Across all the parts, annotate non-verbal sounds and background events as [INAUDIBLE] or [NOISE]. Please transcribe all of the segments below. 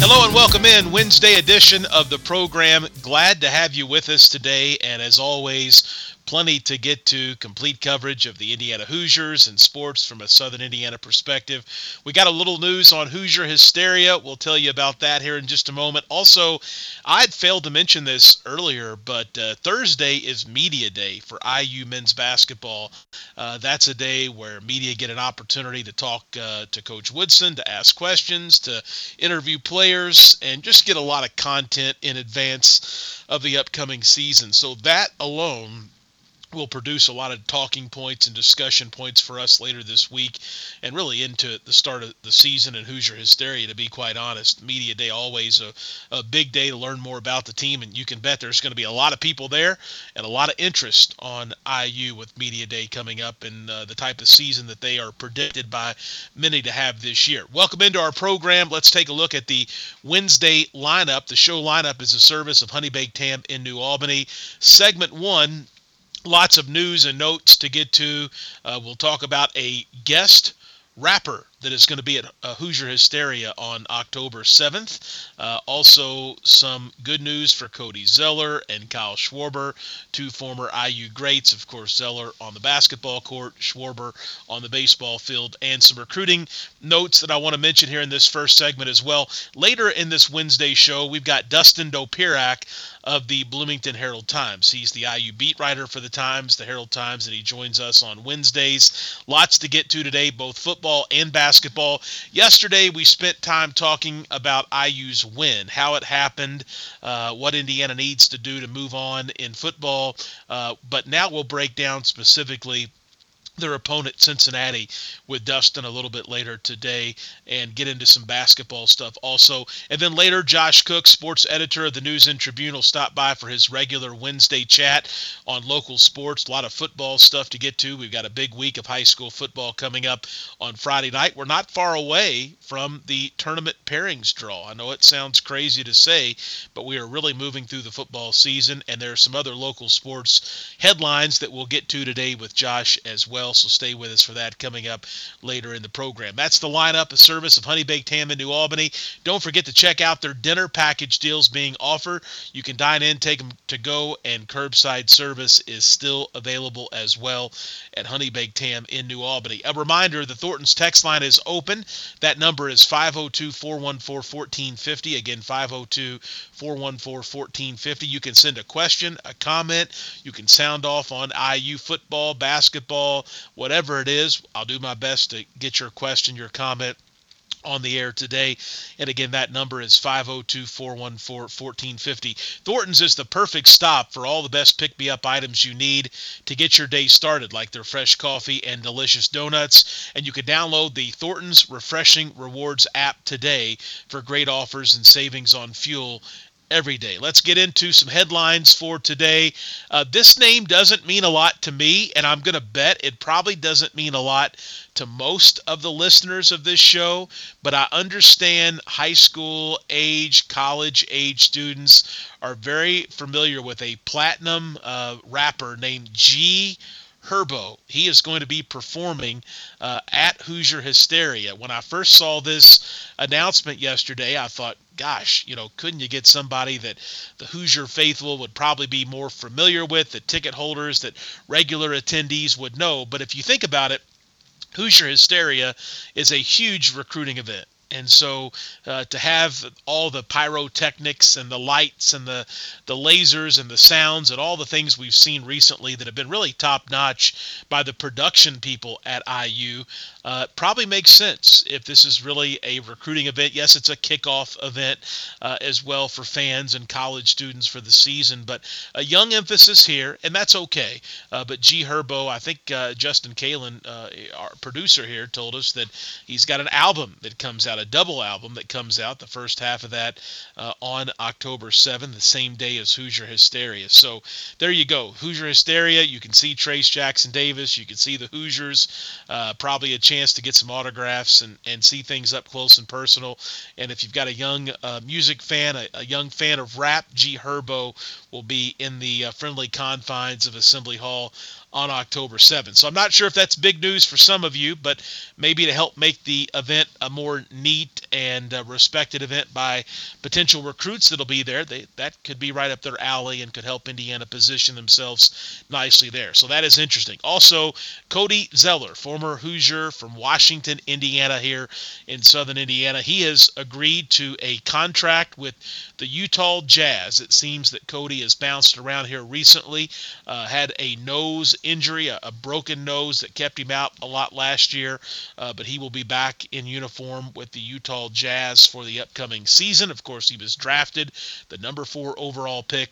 Hello and welcome in Wednesday edition of the program. Glad to have you with us today and as always plenty to get to complete coverage of the Indiana Hoosiers and sports from a Southern Indiana perspective. We got a little news on Hoosier hysteria. We'll tell you about that here in just a moment. Also, I'd failed to mention this earlier, but uh, Thursday is media day for IU men's basketball. Uh, that's a day where media get an opportunity to talk uh, to Coach Woodson, to ask questions, to interview players, and just get a lot of content in advance of the upcoming season. So that alone will produce a lot of talking points and discussion points for us later this week and really into the start of the season and Hoosier hysteria to be quite honest. Media day always a, a big day to learn more about the team and you can bet there's going to be a lot of people there and a lot of interest on IU with media day coming up and uh, the type of season that they are predicted by many to have this year. Welcome into our program. Let's take a look at the Wednesday lineup. The show lineup is a service of Honey Baked Ham in New Albany. Segment one lots of news and notes to get to. Uh, we'll talk about a guest rapper that is going to be at uh, Hoosier Hysteria on October 7th. Uh, also, some good news for Cody Zeller and Kyle Schwarber, two former IU greats. Of course, Zeller on the basketball court, Schwarber on the baseball field, and some recruiting notes that I want to mention here in this first segment as well. Later in this Wednesday show, we've got Dustin Dopirak of the Bloomington Herald Times. He's the IU beat writer for the Times, the Herald Times, and he joins us on Wednesdays. Lots to get to today, both football and basketball basketball. Yesterday, we spent time talking about IU's win, how it happened, uh, what Indiana needs to do to move on in football. Uh, but now we'll break down specifically their opponent Cincinnati with Dustin a little bit later today and get into some basketball stuff also. And then later, Josh Cook, sports editor of the News and Tribune, will stop by for his regular Wednesday chat on local sports. A lot of football stuff to get to. We've got a big week of high school football coming up on Friday night. We're not far away from the tournament pairings draw. I know it sounds crazy to say, but we are really moving through the football season, and there are some other local sports headlines that we'll get to today with Josh as well well, so stay with us for that coming up later in the program. That's the lineup, a service of Honey Baked Ham in New Albany. Don't forget to check out their dinner package deals being offered. You can dine in, take them to go, and curbside service is still available as well at Honey Baked Ham in New Albany. A reminder the Thornton's text line is open. That number is 502 414 1450. Again, 502 414 1450. You can send a question, a comment. You can sound off on IU football, basketball, whatever it is. I'll do my best to get your question, your comment on the air today. And again, that number is 502 414 1450. Thornton's is the perfect stop for all the best pick me up items you need to get your day started, like their fresh coffee and delicious donuts. And you can download the Thornton's Refreshing Rewards app today for great offers and savings on fuel every day. Let's get into some headlines for today. Uh, this name doesn't mean a lot to me, and I'm going to bet it probably doesn't mean a lot to most of the listeners of this show, but I understand high school age, college age students are very familiar with a platinum uh, rapper named G. Herbo. He is going to be performing uh, at Hoosier Hysteria. When I first saw this announcement yesterday, I thought, gosh, you know, couldn't you get somebody that the Hoosier faithful would probably be more familiar with, the ticket holders that regular attendees would know? But if you think about it, Hoosier Hysteria is a huge recruiting event. And so uh, to have all the pyrotechnics and the lights and the, the lasers and the sounds and all the things we've seen recently that have been really top notch by the production people at IU uh, probably makes sense if this is really a recruiting event. Yes, it's a kickoff event uh, as well for fans and college students for the season, but a young emphasis here, and that's okay. Uh, but G Herbo, I think uh, Justin Kalen, uh, our producer here, told us that he's got an album that comes out, a double album that comes out, the first half of that uh, on October 7th, the same day as Hoosier Hysteria. So there you go. Hoosier Hysteria, you can see Trayce Jackson Davis, you can see the Hoosiers, uh, probably a chance to get some autographs and, and see things up close and personal. And if you've got a young uh, music fan, a, a, young fan of rap, G Herbo will be in the uh, friendly confines of Assembly Hall on October 7th. So I'm not sure if that's big news for some of you, but maybe to help make the event a more neat and uh, respected event by potential recruits that'll be there, they, that could be right up their alley and could help Indiana position themselves nicely there. So that is interesting. Also, Cody Zeller, former Hoosier from Washington, Indiana, here in southern Indiana, he has agreed to a contract with the Utah Jazz. It seems that Cody has bounced around here recently, uh, had a nose injury, a, a, broken nose that kept him out a lot last year, uh, but he will be back in uniform with the Utah Jazz for the upcoming season. Of course, he was drafted the number four overall pick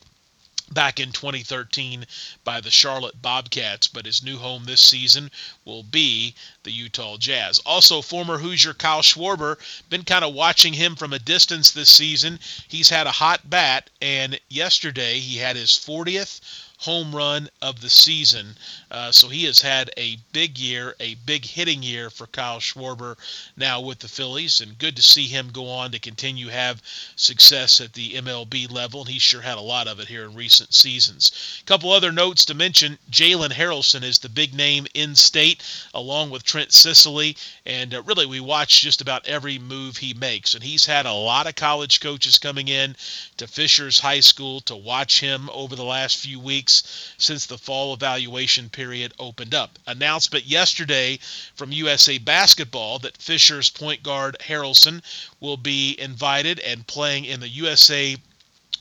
back in 2013 by the Charlotte Bobcats, but his new home this season will be the Utah Jazz. Also, former Hoosier Kyle Schwarber, been kind of watching him from a distance this season. He's had a hot bat, and yesterday he had his 40th home run of the season. Uh, so he has had a big year, a big hitting year for Kyle Schwarber now with the Phillies, and good to see him go on to continue have success at the MLB level. And he sure had a lot of it here in recent seasons. A couple other notes to mention: Jalen Haralson is the big name in state, along with Trent Sisley, and uh, really we watch just about every move he makes. And he's had a lot of college coaches coming in to Fishers High School to watch him over the last few weeks weeks since the fall evaluation period opened up. Announcement yesterday from USA Basketball that Fishers point guard Haralson will be invited and playing in the USA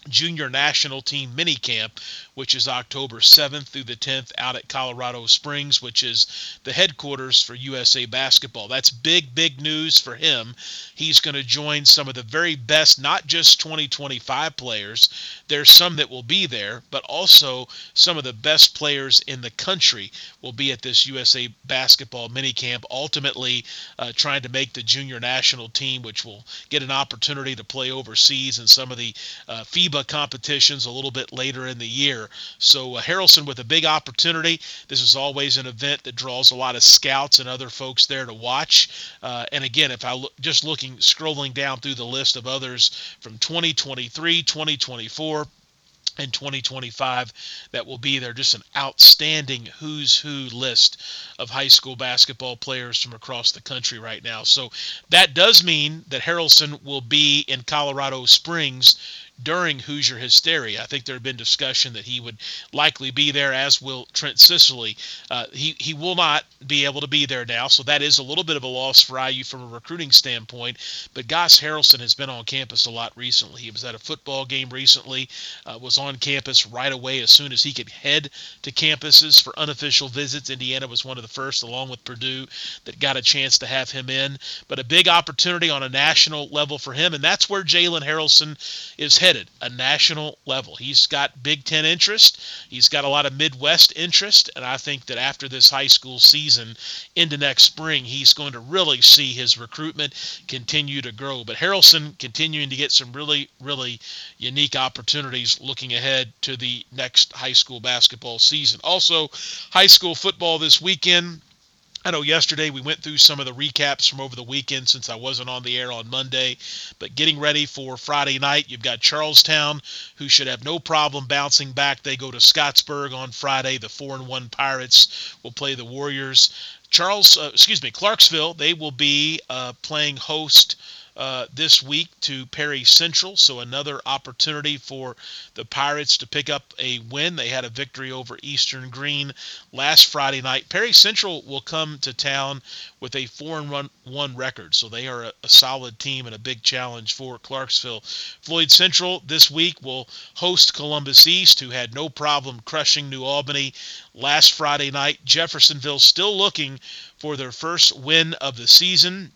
Junior National Team Minicamp, which is October 7th through the 10th out at Colorado Springs, which is the headquarters for USA Basketball. That's big, big news for him. He's going to join some of the very best, not just 2025 players. There's some that will be there, but also some of the best players in the country will be at this USA Basketball Minicamp, ultimately uh, trying to make the junior national team, which will get an opportunity to play overseas in some of the uh, FIBA FIBA competitions a little bit later in the year. So uh, Haralson with a big opportunity. This is always an event that draws a lot of scouts and other folks there to watch. Uh, and again, if I look, just looking, scrolling down through the list of others from 2023, 2024 in 2025 that will be there. Just an outstanding who's who list of high school basketball players from across the country right now. So that does mean that Haralson will be in Colorado Springs during Hoosier Hysteria. I think there had been discussion that he would likely be there, as will Trent Sisley. Uh, he, he will not be able to be there now, so that is a little bit of a loss for IU from a recruiting standpoint. But Goss Haralson has been on campus a lot recently. He was at a football game recently, uh, was on campus right away as soon as he could head to campuses for unofficial visits. Indiana was one of the first, along with Purdue, that got a chance to have him in. But a big opportunity on a national level for him, and that's where Jalen Haralson is headed a national level. He's got Big Ten interest, he's got a lot of Midwest interest, and I think that after this high school season into next spring, he's going to really see his recruitment continue to grow. But Haralson continuing to get some really, really unique opportunities looking ahead to the next high school basketball season. Also, high school football this weekend. I know yesterday we went through some of the recaps from over the weekend since I wasn't on the air on Monday, but getting ready for Friday night, you've got Charlestown, who should have no problem bouncing back. They go to Scottsburg on Friday. The 4 and 1 Pirates will play the Warriors. Charles, uh, excuse me, Clarksville, they will be uh, playing host uh, this week to Perry Central. So another opportunity for the Pirates to pick up a win. They had a victory over Eastern Green last Friday night. Perry Central will come to town with a four and one record, so they are a, a solid team and a big challenge for Clarksville. Floyd Central this week will host Columbus East, who had no problem crushing New Albany last Friday night. Jeffersonville still looking for their first win of the season.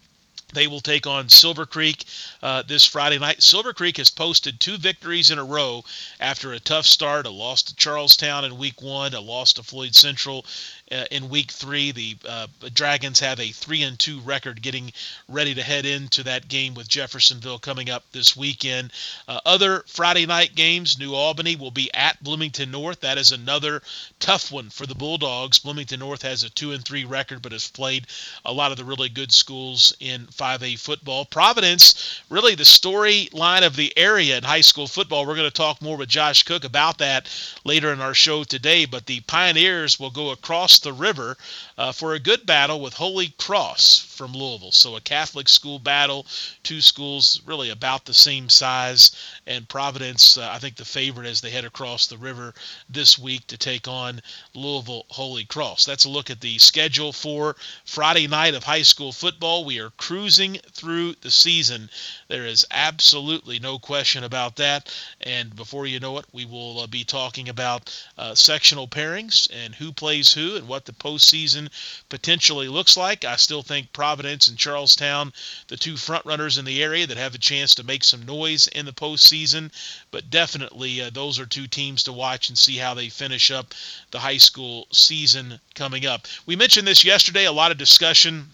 They will take on Silver Creek uh, this Friday night. Silver Creek has posted two victories in a row after a tough start a loss to Charlestown in week one, a loss to Floyd Central uh, in week three. The uh, Dragons have a three and two record, getting ready to head into that game with Jeffersonville coming up this weekend. Uh, other Friday night games: New Albany will be at Bloomington North. That is another tough one for the Bulldogs. Bloomington North has a two and three record, but has played a lot of the really good schools in 5A football. Providence, really the storyline of the area in high school football. We're going to talk more with Josh Cook about that later in our show today. But the Pioneers will go across the river uh, for a good battle with Holy Cross from Louisville. So a Catholic school battle, two schools really about the same size, and Providence, uh, I think, the favorite as they head across the river this week to take on Louisville Holy Cross. That's a look at the schedule for Friday night of high school football. We are cruising through the season. There is absolutely no question about that. And before you know it, we will uh, be talking about uh, sectional pairings and who plays who and what the postseason potentially looks like. I still think Providence and Charlestown, the two frontrunners in the area that have a chance to make some noise in the postseason. But definitely, uh, those are two teams to watch and see how they finish up the high school season coming up. We mentioned this yesterday, a lot of discussion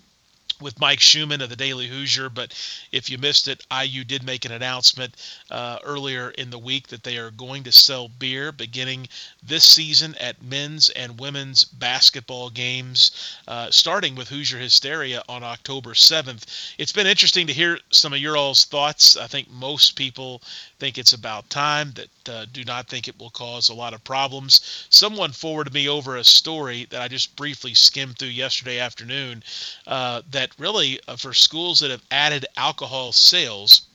with Mike Schumann of the Daily Hoosier. But if you missed it, IU did make an announcement uh, earlier in the week that they are going to sell beer beginning this season at men's and women's basketball games, uh, starting with Hoosier Hysteria on October 7th. It's been interesting to hear some of your all's thoughts. I think most people think it's about time, that uh, do not think it will cause a lot of problems. Someone forwarded me over a story that I just briefly skimmed through yesterday afternoon uh, that really, uh, for schools that have added alcohol sales,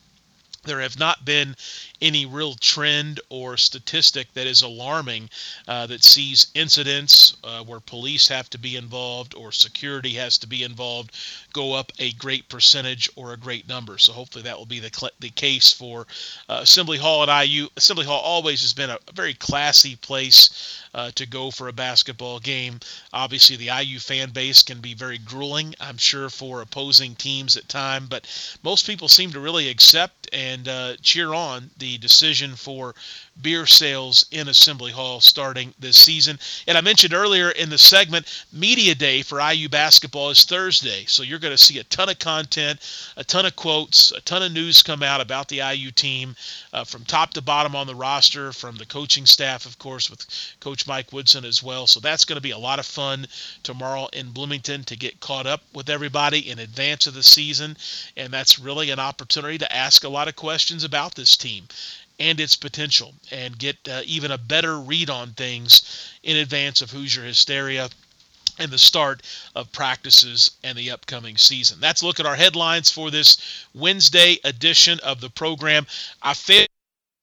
there have not been any real trend or statistic that is alarming uh, that sees incidents uh, where police have to be involved or security has to be involved go up a great percentage or a great number. So hopefully that will be the, the case for uh, Assembly Hall at IU. Assembly Hall always has been a very classy place uh, to go for a basketball game. Obviously, the IU fan base can be very grueling, I'm sure, for opposing teams at time, but most people seem to really accept and uh, cheer on the decision for beer sales in Assembly Hall starting this season. And I mentioned earlier in the segment, Media Day for IU basketball is Thursday. So you're going to see a ton of content, a ton of quotes, a ton of news come out about the IU team uh, from top to bottom on the roster, from the coaching staff, of course, with Coach Mike Woodson as well. So that's going to be a lot of fun tomorrow in Bloomington to get caught up with everybody in advance of the season. And that's really an opportunity to ask a lot of questions about this team and its potential and get uh, even a better read on things in advance of Hoosier Hysteria and the start of practices and the upcoming season. That's look at our headlines for this Wednesday edition of the program. I failed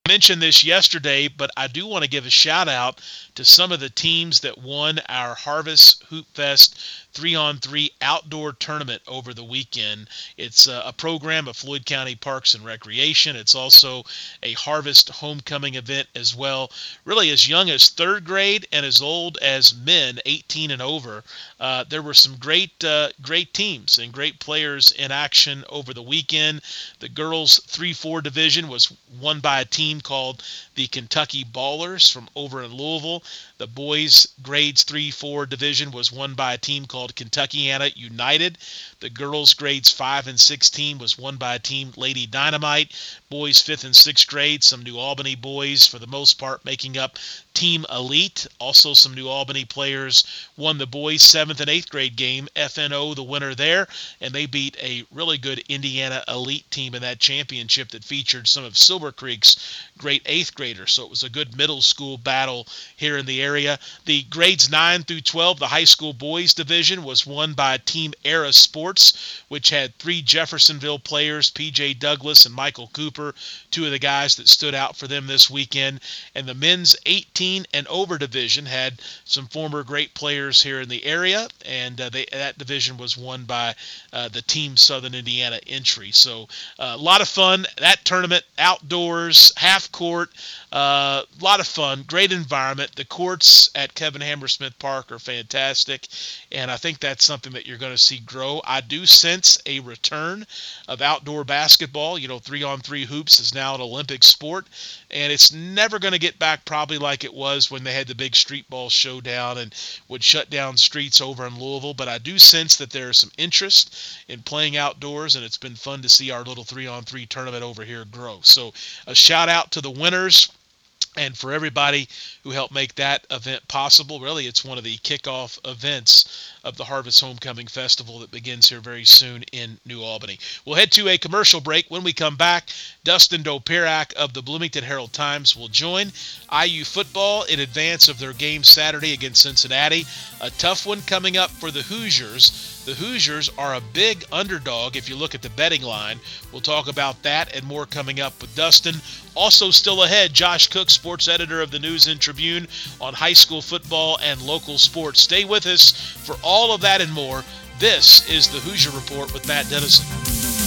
mentioned this yesterday, but I do want to give a shout out to some of the teams that won our Harvest Hoop Fest three on three outdoor tournament over the weekend. It's a, program of Floyd County Parks and Recreation. It's also a Harvest homecoming event as well. Really, as young as third grade and as old as men, 18 and over. Uh, there were some great, uh, great teams and great players in action over the weekend. The girls 3 4 division was won by a team called the Kentucky Ballers from over in Louisville. The boys grades 3 4 division was won by a team called Kentuckiana United. The girls grades 5 and 16 was won by a team Lady Dynamite. Boys 5th and 6th grade, some New Albany boys for the most part making up Team Elite. Also, some New Albany players won the boys' seventh and eighth grade game. FNO, the winner there, and they beat a really good Indiana Elite team in that championship that featured some of Silver Creek's great eighth graders. So it was a good middle school battle here in the area. The grades 9 through 12, the high school boys division, was won by Team Era Sports, which had three Jeffersonville players, PJ Douglas and Michael Cooper, two of the guys that stood out for them this weekend. And the men's 18 and over division had some former great players here in the area, and uh, they, that division was won by uh, the Team Southern Indiana entry. So uh, a lot of fun. That tournament, outdoors, half court, a uh, lot of fun, great environment. The at Kevin Hammersmith Park are fantastic, and I think that's something that you're going to see grow. I do sense a return of outdoor basketball. You know, three on three hoops is now an Olympic sport, and it's never going to get back probably like it was when they had the big street ball showdown and would shut down streets over in Louisville. But I do sense that there is some interest in playing outdoors, and it's been fun to see our little three on three tournament over here grow. So, a shout out to the winners and for everybody who helped make that event possible. Really, it's one of the kickoff events of the Harvest Homecoming Festival that begins here very soon in New Albany. We'll head to a commercial break. When we come back, Dustin Dopirak of the Bloomington Herald Times will join IU football in advance of their game Saturday against Cincinnati. A tough one coming up for the Hoosiers. The Hoosiers are a big underdog if you look at the betting line. We'll talk about that and more coming up with Dustin. Also, still ahead, Josh Cook, sports editor of the News and Tribune, on high school football and local sports. Stay with us for all of that and more. This is the Hoosier Report with Matt Dennison.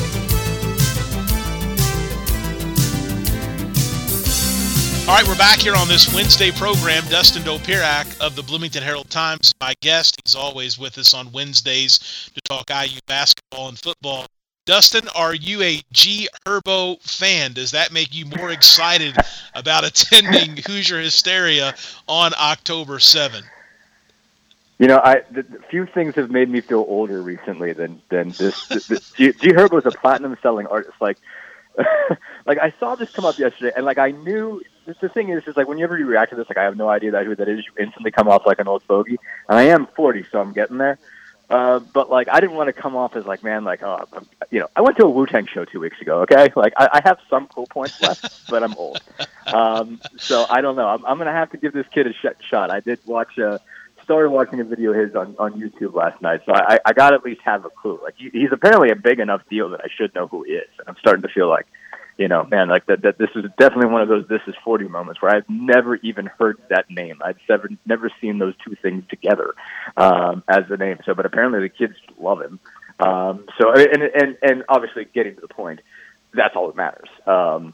All right, we're back here on this Wednesday program. Dustin Dopirak of the Bloomington Herald Times, my guest. He's always with us on Wednesdays to talk IU basketball and football. Dustin, are you a G Herbo fan? Does that make you more excited about attending [LAUGHS] Hoosier Hysteria on October 7? You know, I the, the few things have made me feel older recently than than this. this, this [LAUGHS] G, G Herbo is a platinum selling artist. Like, [LAUGHS] like I saw this come up yesterday, and like I knew the thing is, is like whenever you react to this, like I have no idea that who that is, you instantly come off like an old fogey. And I am 40, so I'm getting there. Uh, but like, I didn't want to come off as like, man, like, oh, I'm, you know, I went to a Wu Tang show two weeks ago. Okay, like I, I have some cool points left, [LAUGHS] but I'm old. Um, so I don't know. I'm, I'm gonna have to give this kid a sh- shot. I did watch. Uh, started watching a video of his on on YouTube last night, so I, I got to at least have a clue. Like he, he's apparently a big enough deal that I should know who he is, and I'm starting to feel like you know, man, like that, that this is definitely one of those this is 40 moments where I've never even heard that name. I've never, never seen those two things together um, as the name. So, but apparently the kids love him. Um, so, and, and, and obviously getting to the point, that's all that matters. Um,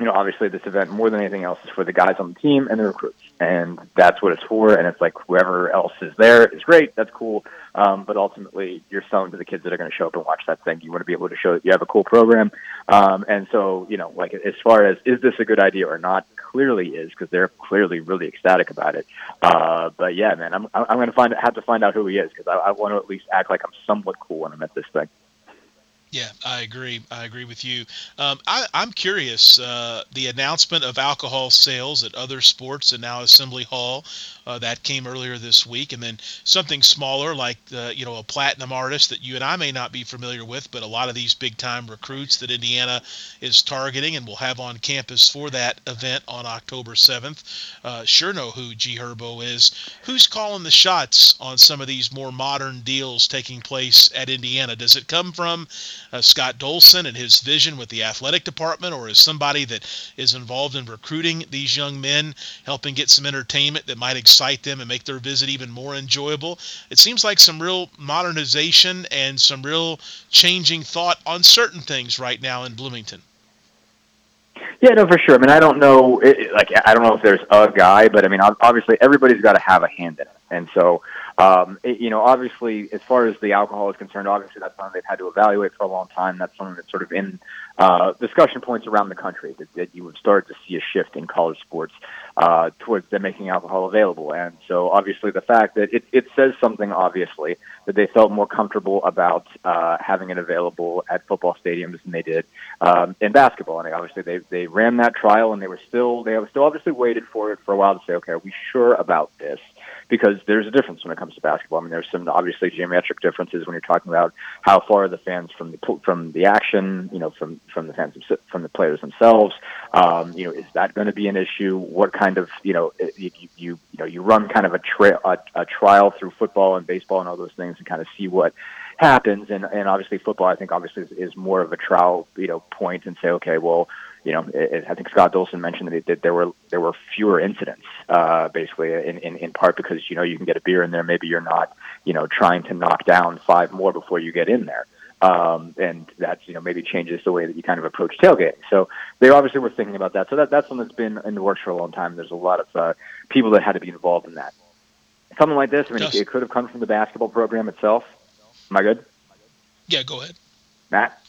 you know, obviously this event more than anything else is for the guys on the team and the recruits, and that's what it's for. And it's like whoever else is there is great, that's cool. Um, but ultimately, you're selling to the kids that are going to show up and watch that thing. You want to be able to show that you have a cool program. Um, and so, you know, like as far as is this a good idea or not, clearly is because they're clearly really ecstatic about it. Uh, but yeah, man, I'm I'm going to find have to find out who he is because I, I want to at least act like I'm somewhat cool when I'm at this thing. Yeah, I agree. I agree with you. Um, I, am curious. Uh, the announcement of alcohol sales at other sports and now Assembly Hall uh, that came earlier this week, and then something smaller like you know a platinum artist that you and I may not be familiar with, but a lot of these big time recruits that Indiana is targeting and will have on campus for that event on October 7th. Uh, sure know who G Herbo is. Who's calling the shots on some of these more modern deals taking place at Indiana? Does it come from uh, Scott Dolson and his vision with the athletic department, or as somebody that is involved in recruiting these young men, helping get some entertainment that might excite them and make their visit even more enjoyable? It seems like some real modernization and some real changing thought on certain things right now in Bloomington. Yeah, no, for sure. I mean, I don't know, it, like, I don't know if there's a guy, but I mean, obviously, everybody's got to have a hand in it, and so um, it, you know, obviously, as far as the alcohol is concerned, obviously that's something they've had to evaluate for a long time. That's something that's sort of in uh, discussion points around the country that, that you would start to see a shift in college sports uh, towards them making alcohol available. And so, obviously, the fact that it, it says something, obviously, that they felt more comfortable about uh, having it available at football stadiums than they did um, in basketball. And obviously, they they ran that trial, and they were still they still obviously waited for it for a while to say, okay, are we sure about this? Because there's a difference when it comes to basketball. I mean, there's some obviously geometric differences when you're talking about how far the fans from the from the action, you know, from from the fans from the players themselves. Um, you know, is that going to be an issue? What kind of you know you you, you know you run kind of a, tra- a, a trial through football and baseball and all those things and kind of see what happens and and obviously football I think obviously is, is more of a trial you know point and say okay well you know, it, I think Scott Dolson mentioned that, that there were there were fewer incidents, uh, basically in, in in part because you know you can get a beer in there, maybe you're not you know trying to knock down five more before you get in there. Um, and that's you know maybe changes the way that you kind of approach tailgating. So they obviously were thinking about that. So that that's something that's been in the works for a long time. There's a lot of uh, people that had to be involved in that. Something like this, I mean, it, it could have come from the basketball program itself. Am I good? Yeah, go ahead. Matt.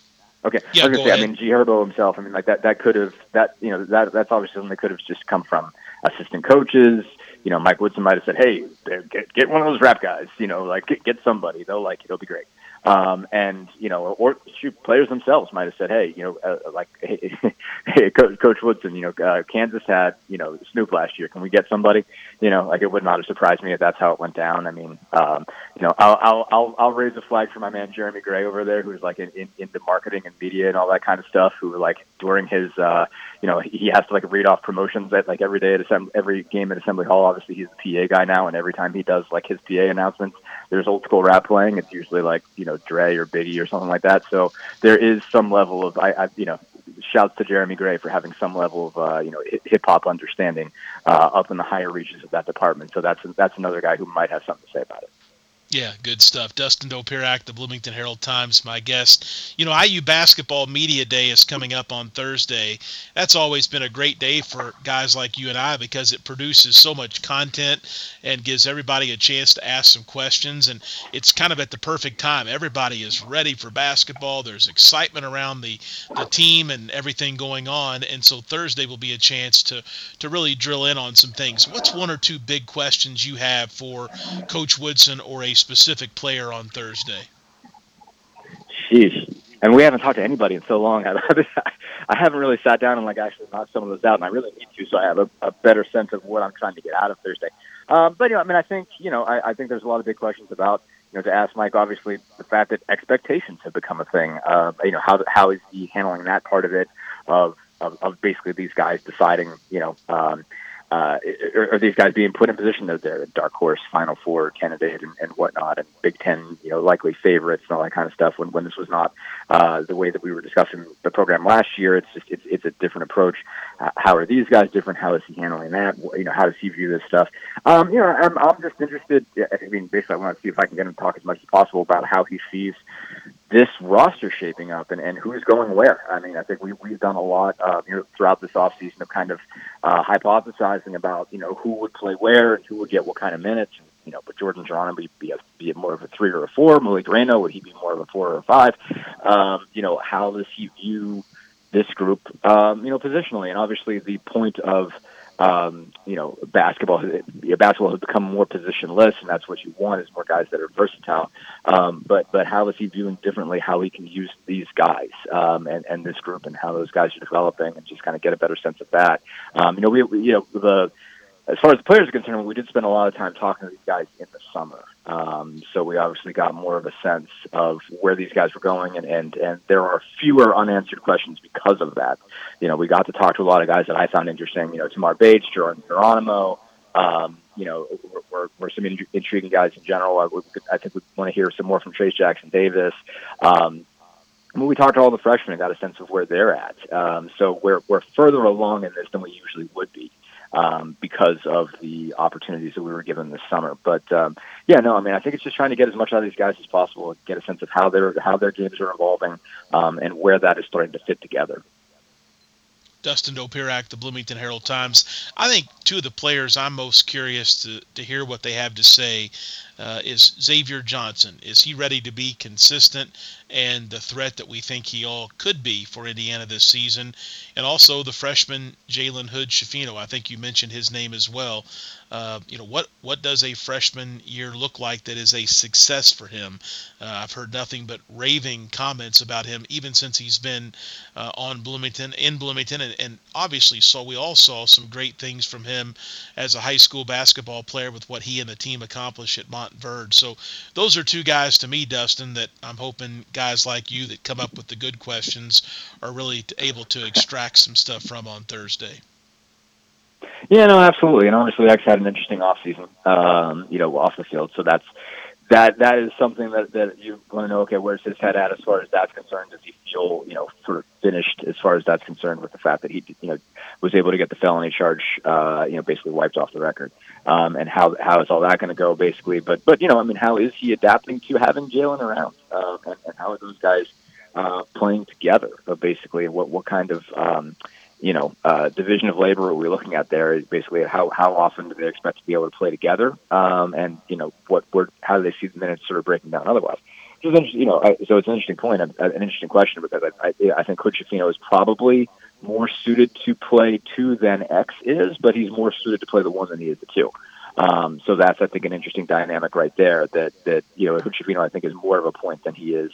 Okay. Yeah, I was gonna go say, ahead. I mean, G Herbo himself. I mean, like that. That could have that. You know, that that's obviously something that could have just come from assistant coaches. You know, Mike Woodson might have said, "Hey, get get one of those rap guys. You know, like get, get somebody. They'll like it. It'll be great." Um, and you know, or shoot, players themselves might have said, "Hey, you know, uh, like, [LAUGHS] hey, hey, Coach, Coach Woodson, you know, uh, Kansas had you know Snoop last year. Can we get somebody? You know, like it would not have surprised me if that's how it went down. I mean, um, you know, I'll, I'll I'll I'll raise a flag for my man Jeremy Gray over there, who's like in, in into marketing and media and all that kind of stuff. Who like during his, uh, you know, he has to like read off promotions at like every day at assembly, every game at Assembly Hall. Obviously, he's the PA guy now, and every time he does like his PA announcements, there's old school rap playing. It's usually like you know Dre or Biggie or something like that. So there is some level of I, I you know shouts to Jeremy Gray for having some level of uh, you know hip hop understanding uh, up in the higher reaches of that department. So that's that's another guy who might have something to say about it. Yeah, good stuff. Dustin Dopirak, the Bloomington Herald Times, my guest. You know, IU Basketball Media Day is coming up on Thursday. That's always been a great day for guys like you and I because it produces so much content and gives everybody a chance to ask some questions. And it's kind of at the perfect time. Everybody is ready for basketball. There's excitement around the, the team and everything going on. And so Thursday will be a chance to, to really drill in on some things. What's one or two big questions you have for Coach Woodson or a specific player on Thursday? Sheesh. And we haven't talked to anybody in so long. [LAUGHS] I, I haven't really sat down and like actually knocked some of those out, and I really need to, so I have a, a better sense of what I'm trying to get out of Thursday. Um, but you know, I mean, I think you know, I, I think there's a lot of big questions about you know to ask Mike. Obviously, the fact that expectations have become a thing. Uh, you know, how how is he handling that part of it? Of of, of basically these guys deciding, you know, um, uh, are, are these guys being put in position that they're a dark horse Final Four candidate and, and whatnot, and Big Ten, you know, likely favorites and all that kind of stuff. When when this was not uh, the way that we were discussing the program last year, it's just it's it's a different approach. Uh, how are these guys different? How is he handling that? You know, how does he view this stuff? Um, you know, I'm I'm just interested. I mean, basically, I want to see if I can get him to talk as much as possible about how he sees this roster shaping up and, and who's going where. I mean, I think we, we've done a lot uh, you know, throughout this offseason of kind of uh, hypothesizing about, you know, who would play where and who would get what kind of minutes. And, you know, but Jordan Geronimo would be, a, be more of a three or a four. Malik Reneau, would he be more of a four or a five? Um, you know, how does he view this group, um, you know, positionally? And obviously the point of – um, you know, basketball, basketball has become more positionless, and that's what you want is more guys that are versatile. Um, but but how is he viewing differently how he can use these guys um, and and this group and how those guys are developing, and just kind of get a better sense of that. Um, you know, we, we you know the as far as the players are concerned, we did spend a lot of time talking to these guys in the summer. Um, so we obviously got more of a sense of where these guys were going, and, and, and there are fewer unanswered questions because of that. You know, we got to talk to a lot of guys that I found interesting. You know, Tamar Bates, Jordan Geronimo. Um, you know, we're, we're some intriguing guys in general. I, I think we want to hear some more from Trayce Jackson Davis. Um, when we talked to all the freshmen, got a sense of where they're at. Um, so we're we're further along in this than we usually would be um, because of the opportunities that we were given this summer. But um, yeah, no, I mean, I think it's just trying to get as much out of these guys as possible, get a sense of how their how their games are evolving, um, and where that is starting to fit together. Dustin Dopirak, the Bloomington Herald Times. I think two of the players I'm most curious to, to hear what they have to say uh, is Xavier Johnson. Is he ready to be consistent and the threat that we think he all could be for Indiana this season? And also the freshman Jalen Hood Schifino. I think you mentioned his name as well. Uh, you know what what does a freshman year look like that is a success for him? Uh, I've heard nothing but raving comments about him even since he's been uh, on Bloomington in Bloomington, and, and obviously saw we all saw some great things from him as a high school basketball player with what he and the team accomplished at Montverde. So those are two guys to me, Dustin, that I'm hoping guys like you that come up with the good questions are really able to extract some stuff from on Thursday. Yeah, no, absolutely. And obviously, X had an interesting off season, um, you know, off the field. So that's that that is something that that you want to know. Okay, where's his head at as far as that's concerned? Does he feel you know sort of finished as far as that's concerned with the fact that he you know was able to get the felony charge uh, you know basically wiped off the record? Um, and how how is all that going to go basically? But but you know I mean how is he adapting to having Jalen around? Um, and, and how are those guys uh, playing together? Uh, basically, what what kind of um, you know, uh, division of labor what we're looking at there is basically how, how often do they expect to be able to play together, um, and you know what where, how do they see the minutes sort of breaking down otherwise. So it's interesting, you know, I, so it's an interesting point, an interesting question because I, I, I think Coach Schifino is probably more suited to play two than X is, but he's more suited to play the one than he is the two. Um, so that's I think an interesting dynamic right there. That that you know Coach Schifino I think is more of a point than he is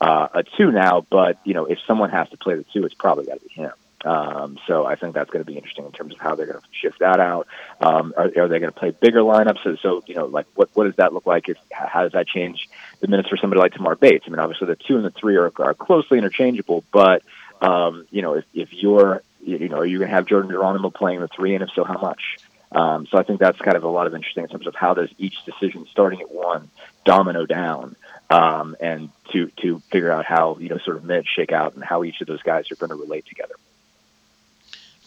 uh, a two now. But you know if someone has to play the two, it's probably got to be him. Um, so I think that's going to be interesting in terms of how they're going to shift that out. Um, are, are they going to play bigger lineups? So, so, you know, like what what does that look like? If, how does that change the minutes for somebody like Tamar Bates? I mean, obviously the two and the three are, are closely interchangeable, but um, you know, if, if you're you know, are you going to have Jordan Geronimo playing the three, and if so, how much? Um, so I think that's kind of a lot of interesting in terms of how does each decision starting at one domino down um, and to to figure out how you know sort of minutes shake out and how each of those guys are going to relate together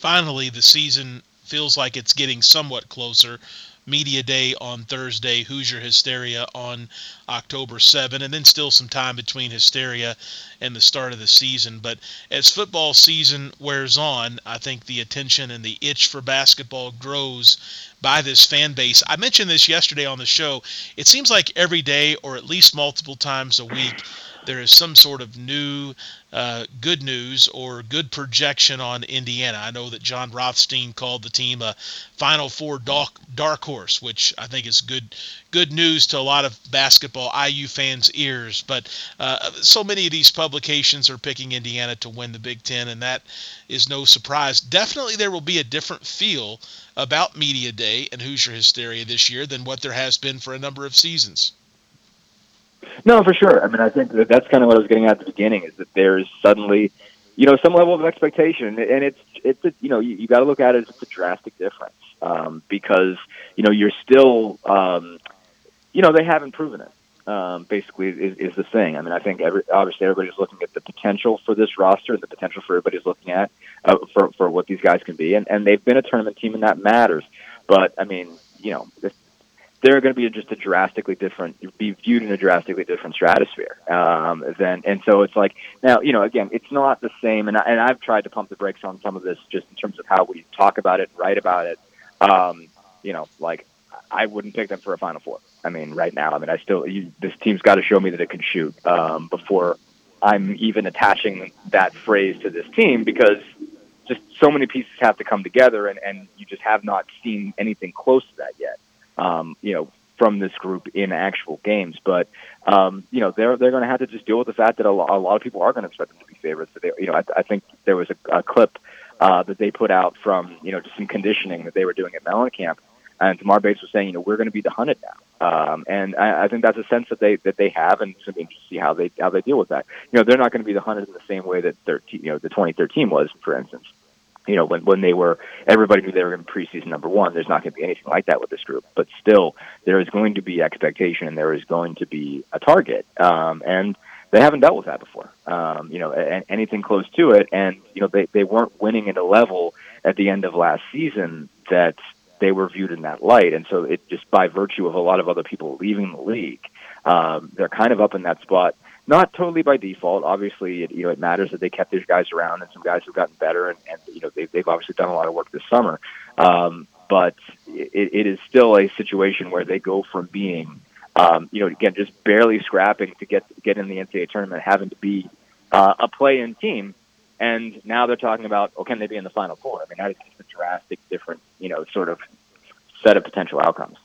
finally the season feels like it's getting somewhat closer. Media Day on Thursday, Hoosier Hysteria on October 7, and then still some time between Hysteria and the start of the season. But as football season wears on, I think the attention and the itch for basketball grows by this fan base. I mentioned this yesterday on the show. It seems like every day, or at least multiple times a week, there is some sort of new uh, good news or good projection on Indiana. I know that Jon Rothstein called the team a Final Four dark, dark horse, which I think is good good news to a lot of basketball IU fans' ears. But uh, so many of these publications are picking Indiana to win the Big Ten, and that is no surprise. Definitely, there will be a different feel about Media Day and Hoosier Hysteria this year than what there has been for a number of seasons. No, for sure. I mean, I think that that's kind of what I was getting at at the beginning is that there's suddenly, you know, some level of expectation, and it's it's a, you know you, you got to look at it as a drastic difference um, because you know you're still, um, you know, they haven't proven it. Um, basically, is, is the thing. I mean, I think every, obviously everybody's looking at the potential for this roster and the potential for everybody's looking at uh, for for what these guys can be, and and they've been a tournament team, and that matters. But I mean, you know, they're going to be just a drastically different, be viewed in a drastically different stratosphere. Um, than, and so it's like now, you know, again, it's not the same. And, I, and I've tried to pump the brakes on some of this just in terms of how we talk about it, write about it. Um, you know, like I wouldn't pick them for a Final Four. I mean, right now, I mean, I still you, this team's got to show me that it can shoot um, before I'm even attaching that phrase to this team because just so many pieces have to come together, and, and you just have not seen anything close to that yet um, you know, from this group in actual games. But um, you know, they're they're going to have to just deal with the fact that a, lot, a lot of people are going to expect them to be favorites. They, you know, I, I think there was a, a clip uh, that they put out from you know just some conditioning that they were doing at Mellencamp, and Tamar Bates was saying, you know, we're going to be the hunted now. Um, and I, I think that's a sense that they that they have, and it's going to be interesting to see how they how they deal with that. You know, they're not going to be the hunted in the same way that 13, you know the 2013 was, for instance you know, when when they were everybody knew they were to preseason number one. There's not going to be anything like that with this group, but still, there is going to be expectation and there is going to be a target. Um, and they haven't dealt with that before. Um, you know, a- anything close to it, and you know they they weren't winning at a level at the end of last season that they were viewed in that light, and so it just by virtue of a lot of other people leaving the league, um, they're kind of up in that spot. Not totally by default. Obviously, it, you know it matters that they kept these guys around, and some guys have gotten better, and, and you know they, they've obviously done a lot of work this summer. Um, but it, it is still a situation where they go from being um, you know, again, just barely scrapping to get get in the NCAA tournament, having to be uh, a play-in team, and now they're talking about, oh, can they be in the Final Four? I mean, that is just a drastic, different, you know, sort of set of potential outcomes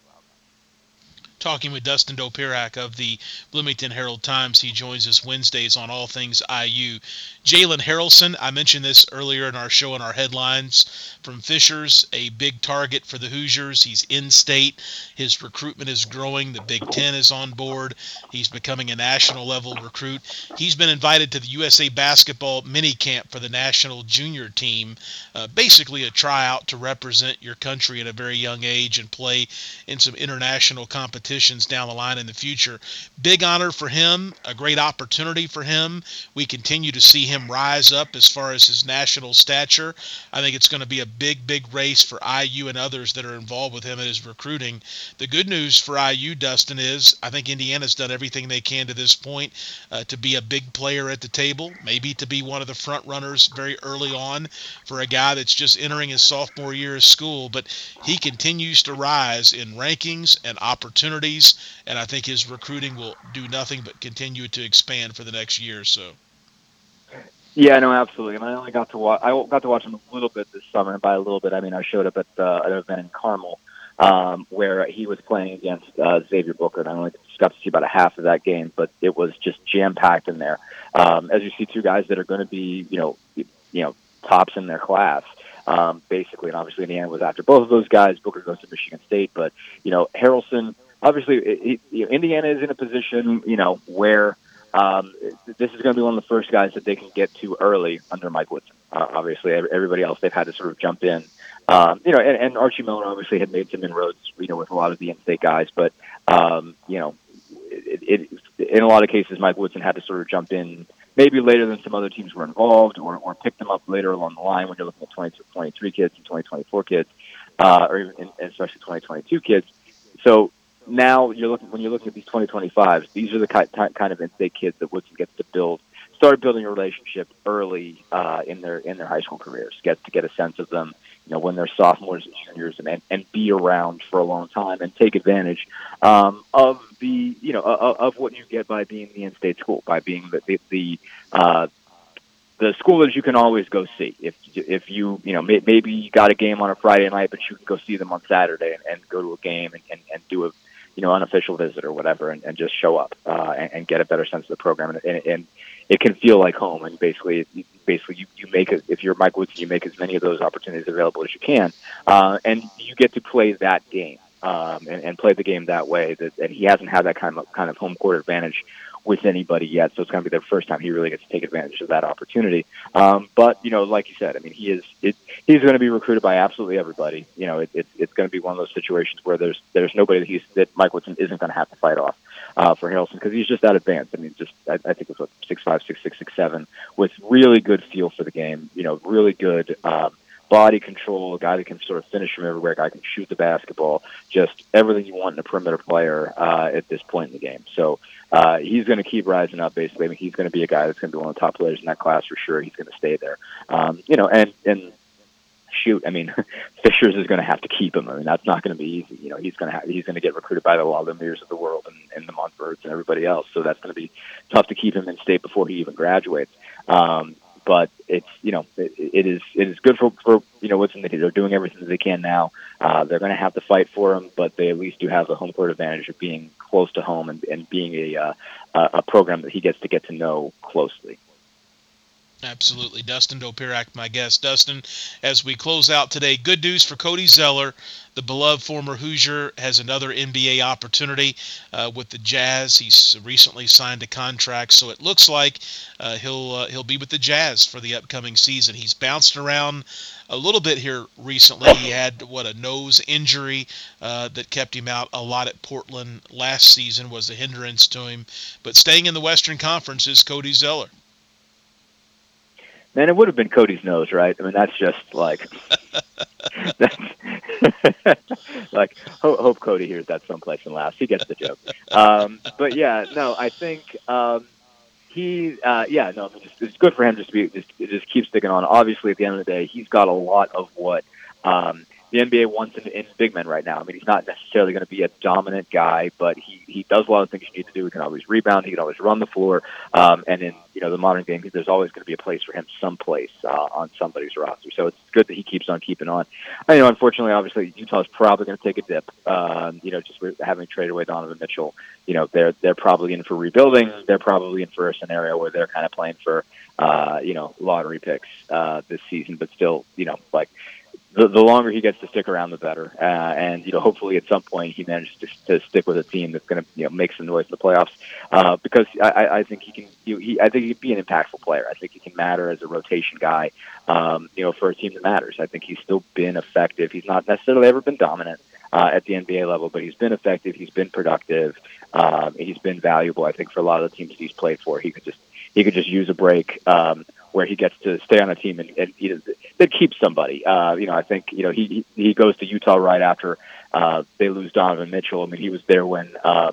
talking with Dustin Dopirak of the Bloomington Herald Times. He joins us Wednesdays on all things IU. Jalen Haralson, I mentioned this earlier in our show in our headlines from Fishers, a big target for the Hoosiers. He's in state. His recruitment is growing. The Big Ten is on board. He's becoming a national level recruit. He's been invited to the USA Basketball mini camp for the national junior team, uh, basically a tryout to represent your country at a very young age and play in some international competition competitions down the line in the future. Big honor for him, a great opportunity for him. We continue to see him rise up as far as his national stature. I think it's going to be a big, big race for IU and others that are involved with him in his recruiting. The good news for IU, Dustin, is I think Indiana's done everything they can to this point uh, to be a big player at the table, maybe to be one of the front runners very early on for a guy that's just entering his sophomore year of school. But he continues to rise in rankings and opportunities opportunities, and I think his recruiting will do nothing but continue to expand for the next year or so. Yeah, no, absolutely. And I only got to watch. I got to watch him a little bit this summer, and by a little bit, I mean I showed up at uh, an event in Carmel um, where he was playing against uh, Xavier Booker, and I only got to see about a half of that game, but it was just jam packed in there. Um, as you see, two guys that are going to be, you know, you know, tops in their class. Um, basically, and obviously the Indiana was after both of those guys. Booker goes to Michigan State, but you know Haralson obviously it, you know, Indiana is in a position, you know, where um, this is going to be one of the first guys that they can get to early under Mike Woodson. Uh, obviously, everybody else they've had to sort of jump in. Um, you know, and, and Archie Miller obviously had made some inroads, you know, with a lot of the in-state guys, but um, you know, it, it, in a lot of cases, Mike Woodson had to sort of jump in maybe later than some other teams were involved, or, or pick them up later along the line when you're looking at 22, 23 kids and 2024 kids, uh, or even especially 2022 kids. So now you're looking when you're looking at these 2025s. These are the kind of in-state kids that Woodson gets to build, start building a relationship early uh, in their in their high school careers. Get to get a sense of them, you know, when they're sophomores and juniors, and and be around for a long time and take advantage um, of the you know of, of what you get by being the in-state school, by being the the, the uh, the school that you can always go see. If if you you know may, maybe you got a game on a Friday night, but you can go see them on Saturday and, and go to a game and, and, and do a you know, unofficial visit or whatever, and, and just show up uh, and, and get a better sense of the program. And, and, and it can feel like home. And basically, basically, you, you make it. If you're Mike Woodson, you make as many of those opportunities available as you can, uh, and you get to play that game um, and, and play the game that way. That, and he hasn't had that kind of kind of home court advantage with anybody yet. So it's going to be the first time he really gets to take advantage of that opportunity. Um, but you know, like you said, I mean, he is it, he's going to be recruited by absolutely everybody. You know, it, it, it's going to be one of those situations where there's there's nobody that he's that Mike Woodson isn't going to have to fight off uh, for Haralson because he's just that advanced. I mean, just I, I think it's what six five, six six, six seven with really good feel for the game. You know, really good. Um, body control, a guy that can sort of finish from everywhere, a guy can shoot the basketball, just everything you want in a perimeter player uh, at this point in the game. So uh, he's going to keep rising up. Basically, I mean, he's going to be a guy that's going to be one of the top players in that class for sure. He's going to stay there. Um, you know, and and shoot, I mean, [LAUGHS] Fishers is going to have to keep him. I mean, that's not going to be easy. You know, he's going to have, he's going to get recruited by the Waldemirs of the world and, and the Montverdes and everybody else. So that's going to be tough to keep him in state before he even graduates. Um, but it's you know it, it is it is good for for you know what's in the they're doing everything that they can now. Uh, they're going to have to fight for him, but they at least do have the home court advantage of being close to home and, and being a uh, a program that he gets to get to know closely. Absolutely. Dustin Dopirak, my guest. Dustin, as we close out today, good news for Cody Zeller. The beloved former Hoosier has another NBA opportunity uh, with the Jazz. He's recently signed a contract, so it looks like uh, he'll uh, he'll be with the Jazz for the upcoming season. He's bounced around a little bit here recently. He had what a nose injury uh, that kept him out a lot at Portland last season was a hindrance to him. But staying in the Western Conference is Cody Zeller man, it would have been Cody's nose, right? I mean, that's just like, [LAUGHS] that's, [LAUGHS] like hope, hope Cody hears that someplace and laughs. He gets the joke. Um, but yeah, no, I think um, he, uh, yeah, no, it's, it's good for him just to be just just keep sticking on. Obviously, at the end of the day, he's got a lot of what. Um, the NBA wants in, in big men right now. I mean, he's not necessarily going to be a dominant guy, but he he does a lot of things you need to do. He can always rebound. He can always run the floor. Um, and in you know the modern game, there's always going to be a place for him someplace uh, on somebody's roster. So it's good that he keeps on keeping on. I you know, unfortunately, obviously, Utah's probably going to take a dip. Um, you know, just having traded away Donovan Mitchell, you know, they're they're probably in for rebuilding. They're probably in for a scenario where they're kind of playing for uh, you know lottery picks uh, this season, but still, you know, like the, the longer he gets to stick around, the better. Uh, and you know, hopefully, at some point, he manages to, to stick with a team that's going to you know make some noise in the playoffs. Uh, because I, I think he can. He, he, I think he can be an impactful player. I think he can matter as a rotation guy. Um, you know, for a team that matters. I think he's still been effective. He's not necessarily ever been dominant uh, at the NBA level, but he's been effective. He's been productive. Um, he's been valuable. I think for a lot of the teams that he's played for, he could just he could just use a break. Um, where he gets to stay on a team and, and you know, that keeps somebody. Uh, you know, I think you know he he goes to Utah right after uh, they lose Donovan Mitchell. I mean, he was there when. Uh,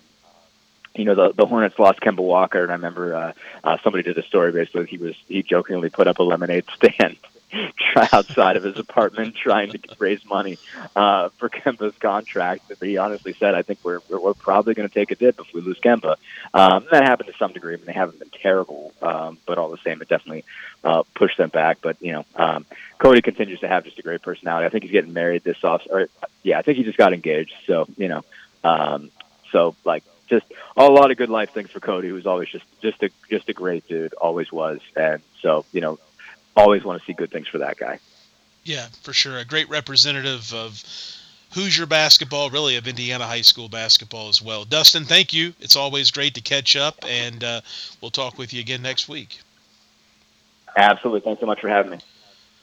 you know the the Hornets lost Kemba Walker, and I remember uh, uh, somebody did a story basically. He was he jokingly put up a lemonade stand [LAUGHS] outside of his apartment trying to raise money uh, for Kemba's contract. But he honestly said, "I think we're we're, probably going to take a dip if we lose Kemba." Um, that happened to some degree. I mean, they haven't been terrible, um, but all the same, it definitely uh, pushed them back. But you know, um, Cody continues to have just a great personality. I think he's getting married this off. Or yeah, I think he just got engaged. So you know, um, so like just a lot of good life things for Cody, who's always just just a just a great dude, always was, and so you know, always want to see good things for that guy. Yeah, for sure. A great representative of Hoosier basketball, really of Indiana high school basketball as well. Dustin, thank you. It's always great to catch up, and uh, we'll talk with you again next week. Absolutely. Thanks so much for having me.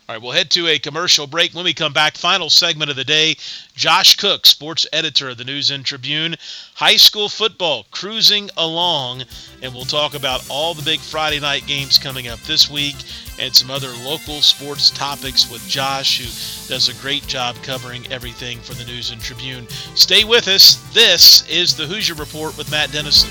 All right, we'll head to a commercial break. When we come back, final segment of the day. Josh Cook, sports editor of the News and Tribune. High school football cruising along, and we'll talk about all the big Friday night games coming up this week and some other local sports topics with Josh, who does a great job covering everything for the News and Tribune. Stay with us. This is the Hoosier Report with Matt Dennison.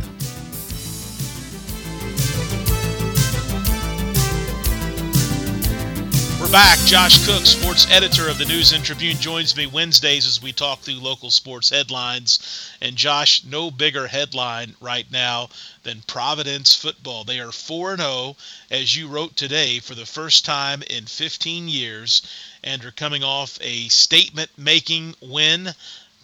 Back. Josh Cook, sports editor of the News and Tribune, joins me Wednesdays as we talk through local sports headlines. And Josh, no bigger headline right now than Providence football. They are 4 0, as you wrote today, for the first time in 15 years, and are coming off a statement making win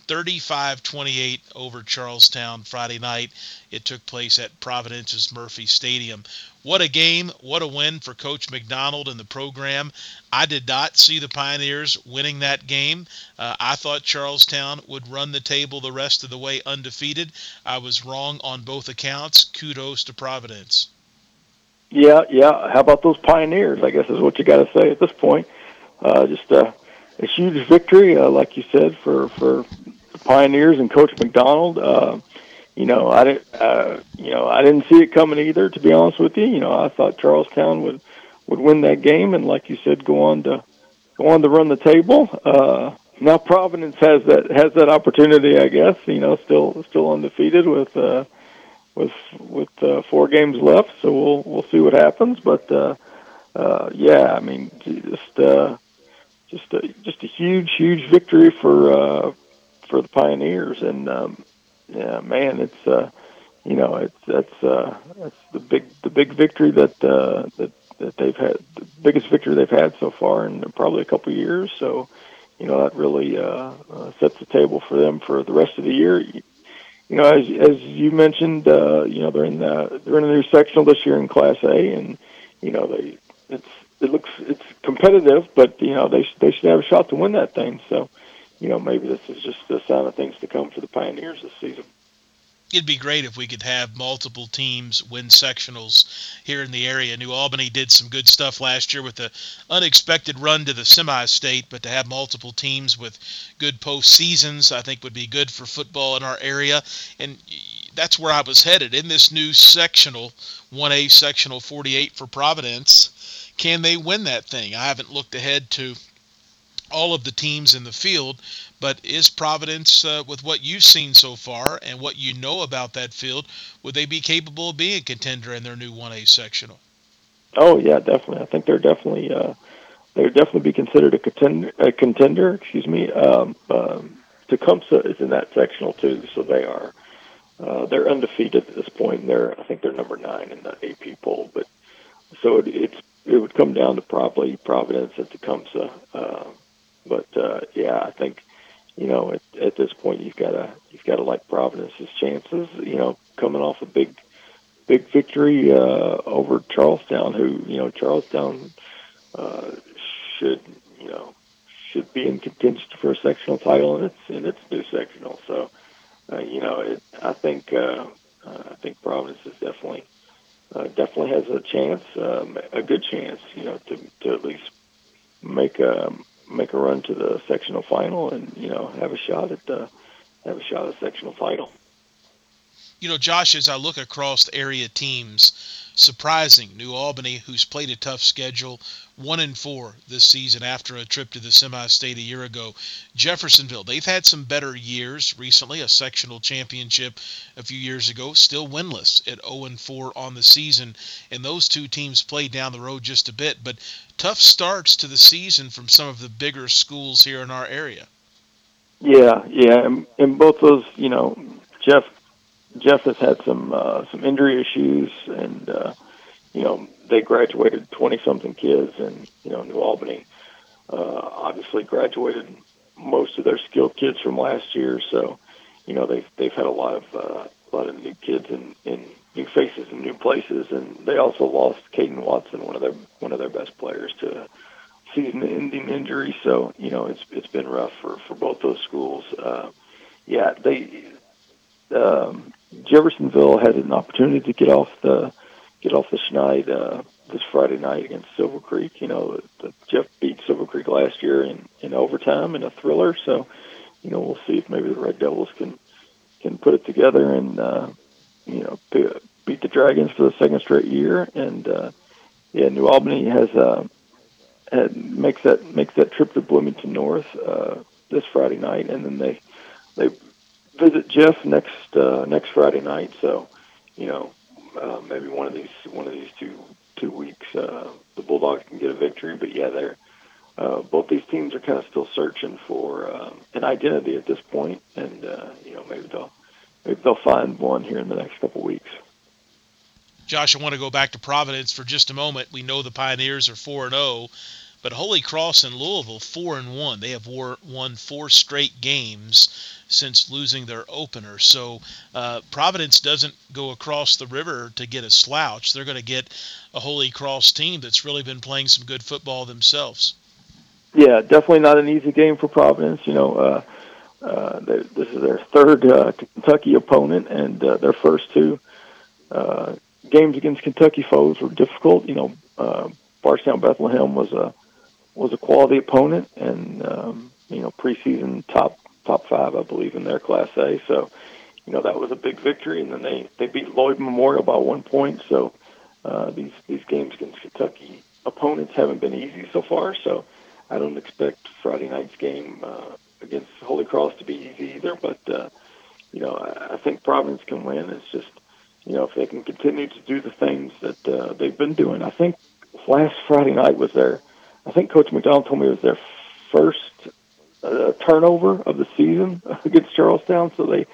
35 28 over Charlestown Friday night. It took place at Providence's Murphy Stadium. What a game. What a win for Coach McDonald and the program. I did not see the Pioneers winning that game. Uh, I thought Charlestown would run the table the rest of the way undefeated. I was wrong on both accounts. Kudos to Providence. Yeah, yeah. How about those Pioneers? I guess is what you got to say at this point. Uh, just a, a huge victory, uh, like you said, for for Pioneers and Coach McDonald. Uh, you know, I didn't, uh, you know, I didn't see it coming either. To be honest with you, you know, I thought Charlestown would would win that game, and like you said, go on to go on to run the table. Uh, now Providence has that has that opportunity, I guess. You know, still still undefeated with uh, with with uh, four games left. So we'll we'll see what happens. But uh, uh, yeah, I mean, just uh, just a just a huge huge victory for uh, for the Pioneers, and um, yeah, man, it's uh, you know it's that's uh, that's the big the big victory that uh, that that they've had the biggest victory they've had so far in probably a couple of years. So you know that really uh, uh, sets the table for them for the rest of the year. You, know, as as you mentioned, uh, you know they're in the they're in a new sectional this year in Class A, and you know they it's it looks it's competitive, but you know they they should have a shot to win that thing. So, you know maybe this is just a sign of things to come for the Pioneers this season it'd be great if we could have multiple teams win sectionals here in the area. New Albany did some good stuff last year with the unexpected run to the semi-state, but to have multiple teams with good postseasons, I think would be good for football in our area. And that's where I was headed in this new sectional, 1A sectional 48 for Providence. Can they win that thing? I haven't looked ahead to all of the teams in the field, but is Providence, uh, with what you've seen so far and what you know about that field, would they be capable of being a contender in their new 1A sectional? Oh yeah, definitely. I think they're definitely uh, they would definitely be considered a contender. A contender, excuse me. Um, um, Tecumseh is in that sectional too, so they are uh, they're undefeated at this point. And they're I think they're number nine in the AP poll, but so it, it's it would come down to probably Providence and Tecumseh. Uh, but uh, yeah, I think you know, at, at this point, you've got to you've got to like Providence's chances. You know, coming off a big big victory uh, over Charlestown, who you know Charlestown uh, should you know should be in contention for a sectional title in its in its new sectional. So, uh, you know, it, I think uh, uh, I think Providence is definitely uh, definitely has a chance, um, a good chance, you know, to to at least make a um, make a run to the sectional final and you know have a shot at the have a shot at the sectional title. You know, Josh, as I look across the area teams, surprising New Albany, who's played a tough schedule, one and four this season after a trip to the semi-state a year ago. Jeffersonville, they've had some better years recently, a sectional championship a few years ago, still winless at 0 and 4 on the season, and those two teams played down the road just a bit, but tough starts to the season from some of the bigger schools here in our area. Yeah, yeah, and, and both those, you know, Jeff Jeff has had some uh, some injury issues, and uh, you know they graduated twenty something kids, and you know New Albany uh, obviously graduated most of their skilled kids from last year. So you know they've they've had a lot of uh, a lot of new kids and, and new faces and new places, and they also lost Caden Watson, one of their one of their best players, to season-ending injury. So you know it's it's been rough for for both those schools. Uh, yeah, they um, Jeffersonville had an opportunity to get off the get off the schneid uh, this Friday night against Silver Creek. You know, the, Jeff beat Silver Creek last year in, in overtime in a thriller. So, you know, we'll see if maybe the Red Devils can can put it together and uh, you know beat the Dragons for the second straight year. And uh, yeah, New Albany has uh, had, makes that makes that trip to Bloomington North uh, this Friday night, and then they they visit Jeff next uh, next Friday night. So, you know, uh, maybe one of these one of these two two weeks, uh, the Bulldogs can get a victory. But yeah, they're uh, both these teams are kind of still searching for uh, an identity at this point, and uh, you know maybe they'll maybe they'll find one here in the next couple weeks. Josh, I want to go back to Providence for just a moment. We know the Pioneers are four and zero. But Holy Cross and Louisville four and one. They have won four straight games since losing their opener. So uh, Providence doesn't go across the river to get a slouch. They're going to get a Holy Cross team that's really been playing some good football themselves. Yeah, definitely not an easy game for Providence. You know, uh, uh, this is their third uh, Kentucky opponent, and uh, their first two uh, games against Kentucky foes were difficult. You know, uh, Bardstown Bethlehem was a was a quality opponent, and um, you know, preseason top top five, I believe, in their Class A. So, you know, that was a big victory. And then they, they beat Lloyd Memorial by one point. So uh, these, these games against Kentucky opponents haven't been easy so far. So I don't expect Friday night's game uh, against Holy Cross to be easy either. But, uh, you know, I, I think Providence can win. It's just, you know, if they can continue to do the things that uh, they've been doing. I think last Friday night was their, I think Coach McDonald told me it was their first uh, turnover of the season [LAUGHS] against Charlestown. So they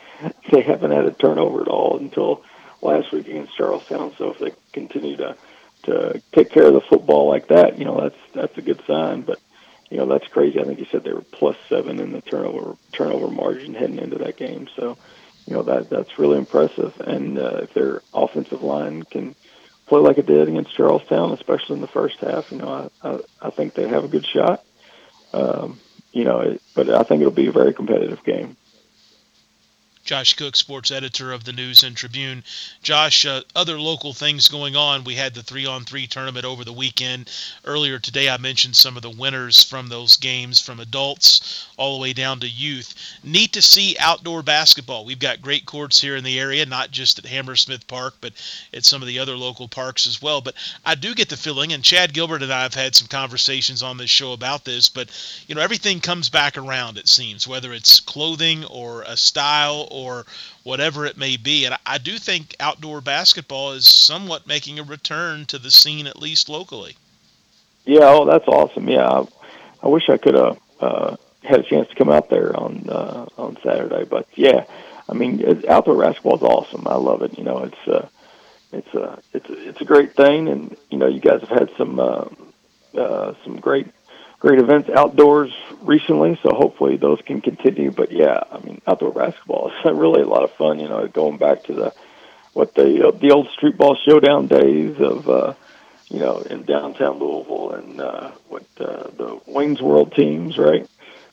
they haven't had a turnover at all until last week against Charlestown. So if they continue to to take care of the football like that, you know, that's that's a good sign. But you know, that's crazy. I think you said they were plus seven in the turnover turnover margin heading into that game. So you know that that's really impressive. And uh, if their offensive line can play like it did against Charlestown, especially in the first half, you know, I I, I think they have a good shot. Um, you know, it, but I think it'll be a very competitive game. Josh Cook, sports editor of the News and Tribune. Josh, uh, other local things going on. We had the three on three tournament over the weekend. Earlier today, I mentioned some of the winners from those games, from adults all the way down to youth. Neat to see outdoor basketball. We've got great courts here in the area, not just at Hammersmith Park, but at some of the other local parks as well. But I do get the feeling, and Chad Gilbert and I have had some conversations on this show about this, but you know everything comes back around. It seems whether it's clothing or a style or whatever it may be. And I do think outdoor basketball is somewhat making a return to the scene, at least locally. Yeah, oh, that's awesome. Yeah, I, I wish I could have uh, had a chance to come out there on uh, on Saturday, but yeah, I mean, outdoor basketball is awesome. I love it. You know, it's uh, it's a uh, it's it's a great thing, and you know, you guys have had some uh, uh, some great great events outdoors recently, so hopefully those can continue. But yeah, I mean, outdoor basketball is [LAUGHS] really a lot of fun. You know, going back to the what the uh, the old street ball showdown days of uh, you know in downtown Louisville and uh, what uh, the Wayne's World teams, right?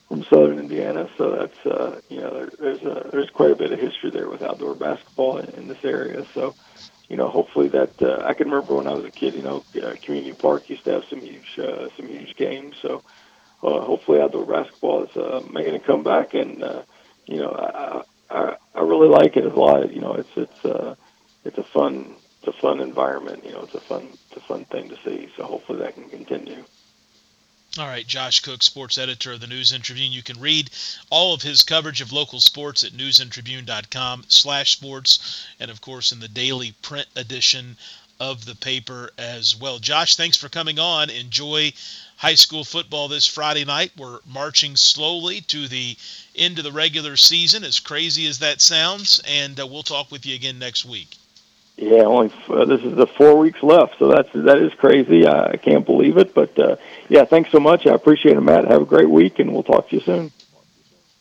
From Southern Indiana, so that's uh, you know there, there's a, there's quite a bit of history there with outdoor basketball in, in this area. So you know, hopefully that uh, I can remember when I was a kid. You know, uh, community park used to have some huge, uh, some huge games. So uh, hopefully outdoor basketball is uh, making a comeback, and uh, you know, I, I I really like it a lot. You know, it's it's uh, it's a fun it's a fun environment. You know, it's a fun it's a fun thing to see. So hopefully that can continue. All right, Josh Cook, sports editor of the News and Tribune. You can read all of his coverage of local sports at newsandtribune.com slash sports, and of course in the daily print edition of the paper as well. Josh, thanks for coming on. Enjoy high school football this Friday night. We're marching slowly to the end of the regular season, as crazy as that sounds, and uh, we'll talk with you again next week. Yeah, only uh, this is the four weeks left, so that's that is crazy. I, can't believe it, but uh, yeah, thanks so much. I appreciate it, Matt. Have a great week, and we'll talk to you soon.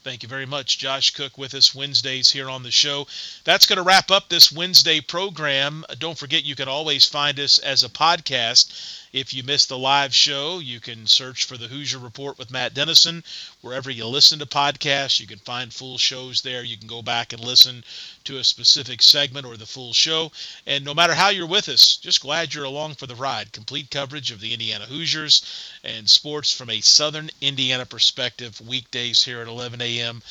Thank you very much. Josh Cook with us Wednesdays here on the show. That's going to wrap up this Wednesday program. Don't forget, you can always find us as a podcast if you missed the live show, you can search for the Hoosier Report with Matt Dennison wherever you listen to podcasts. You can find full shows there. You can go back and listen to a specific segment or the full show. And no matter how you're with us, just glad you're along for the ride. Complete coverage of the Indiana Hoosiers and sports from a Southern Indiana perspective, weekdays here at 11 a.m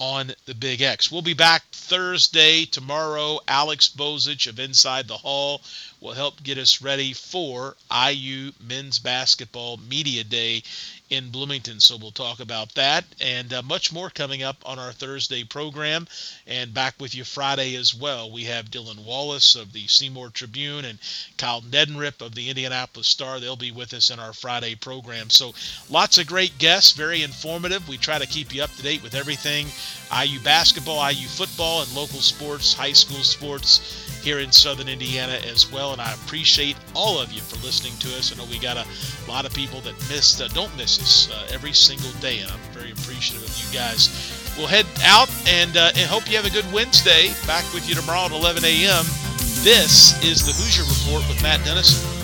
on the Big X. We'll be back Thursday, tomorrow. Alex Bozich of Inside the Hall will help get us ready for IU Men's Basketball Media Day in Bloomington. So we'll talk about that and uh, much more coming up on our Thursday program. And back with you Friday as well. We have Dylan Wallace of the Seymour Tribune and Kyle Neddenriep of the Indianapolis Star. They'll be with us in our Friday program. So lots of great guests, very informative. We try to keep you up to date with everything IU basketball, IU football, and local sports, high school sports here in Southern Indiana as well. And I appreciate all of you for listening to us. I know we got a lot of people that missed, uh, don't miss us uh, every single day, and I'm very appreciative of you guys. We'll head out and, uh, and hope you have a good Wednesday. Back with you tomorrow at 11 a.m. This is the Hoosier Report with Matt Dennison.